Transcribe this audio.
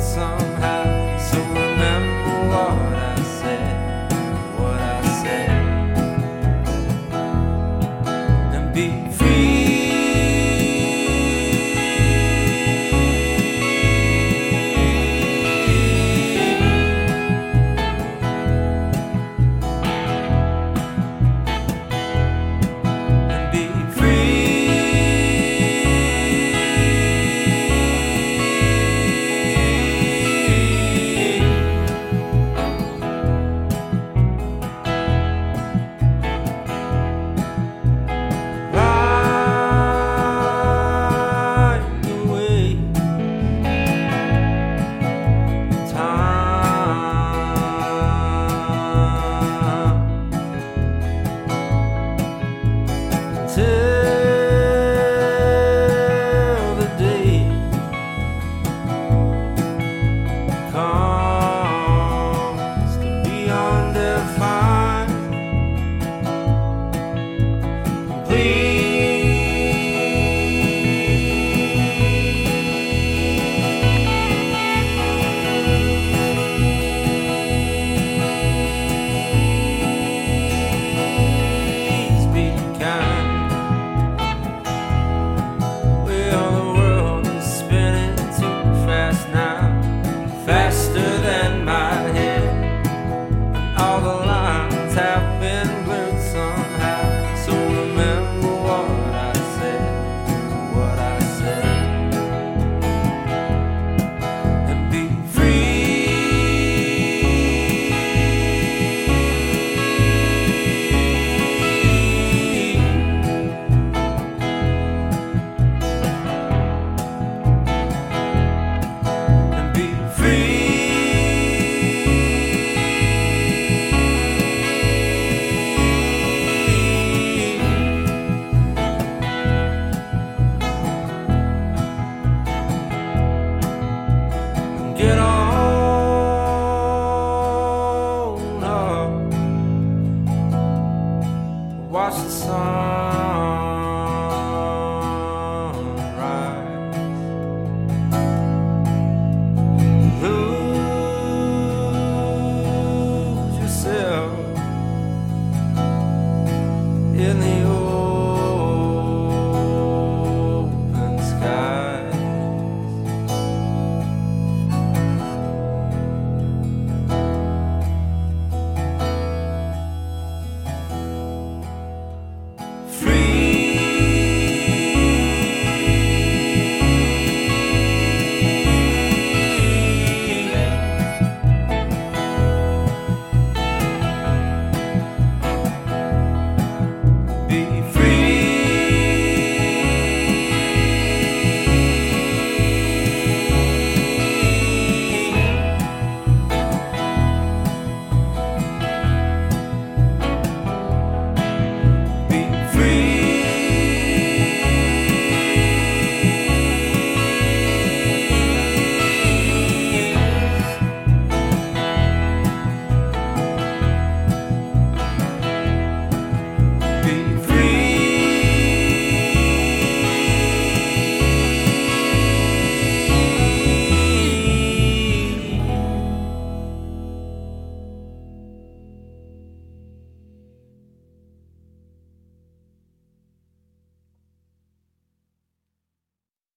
song. get on.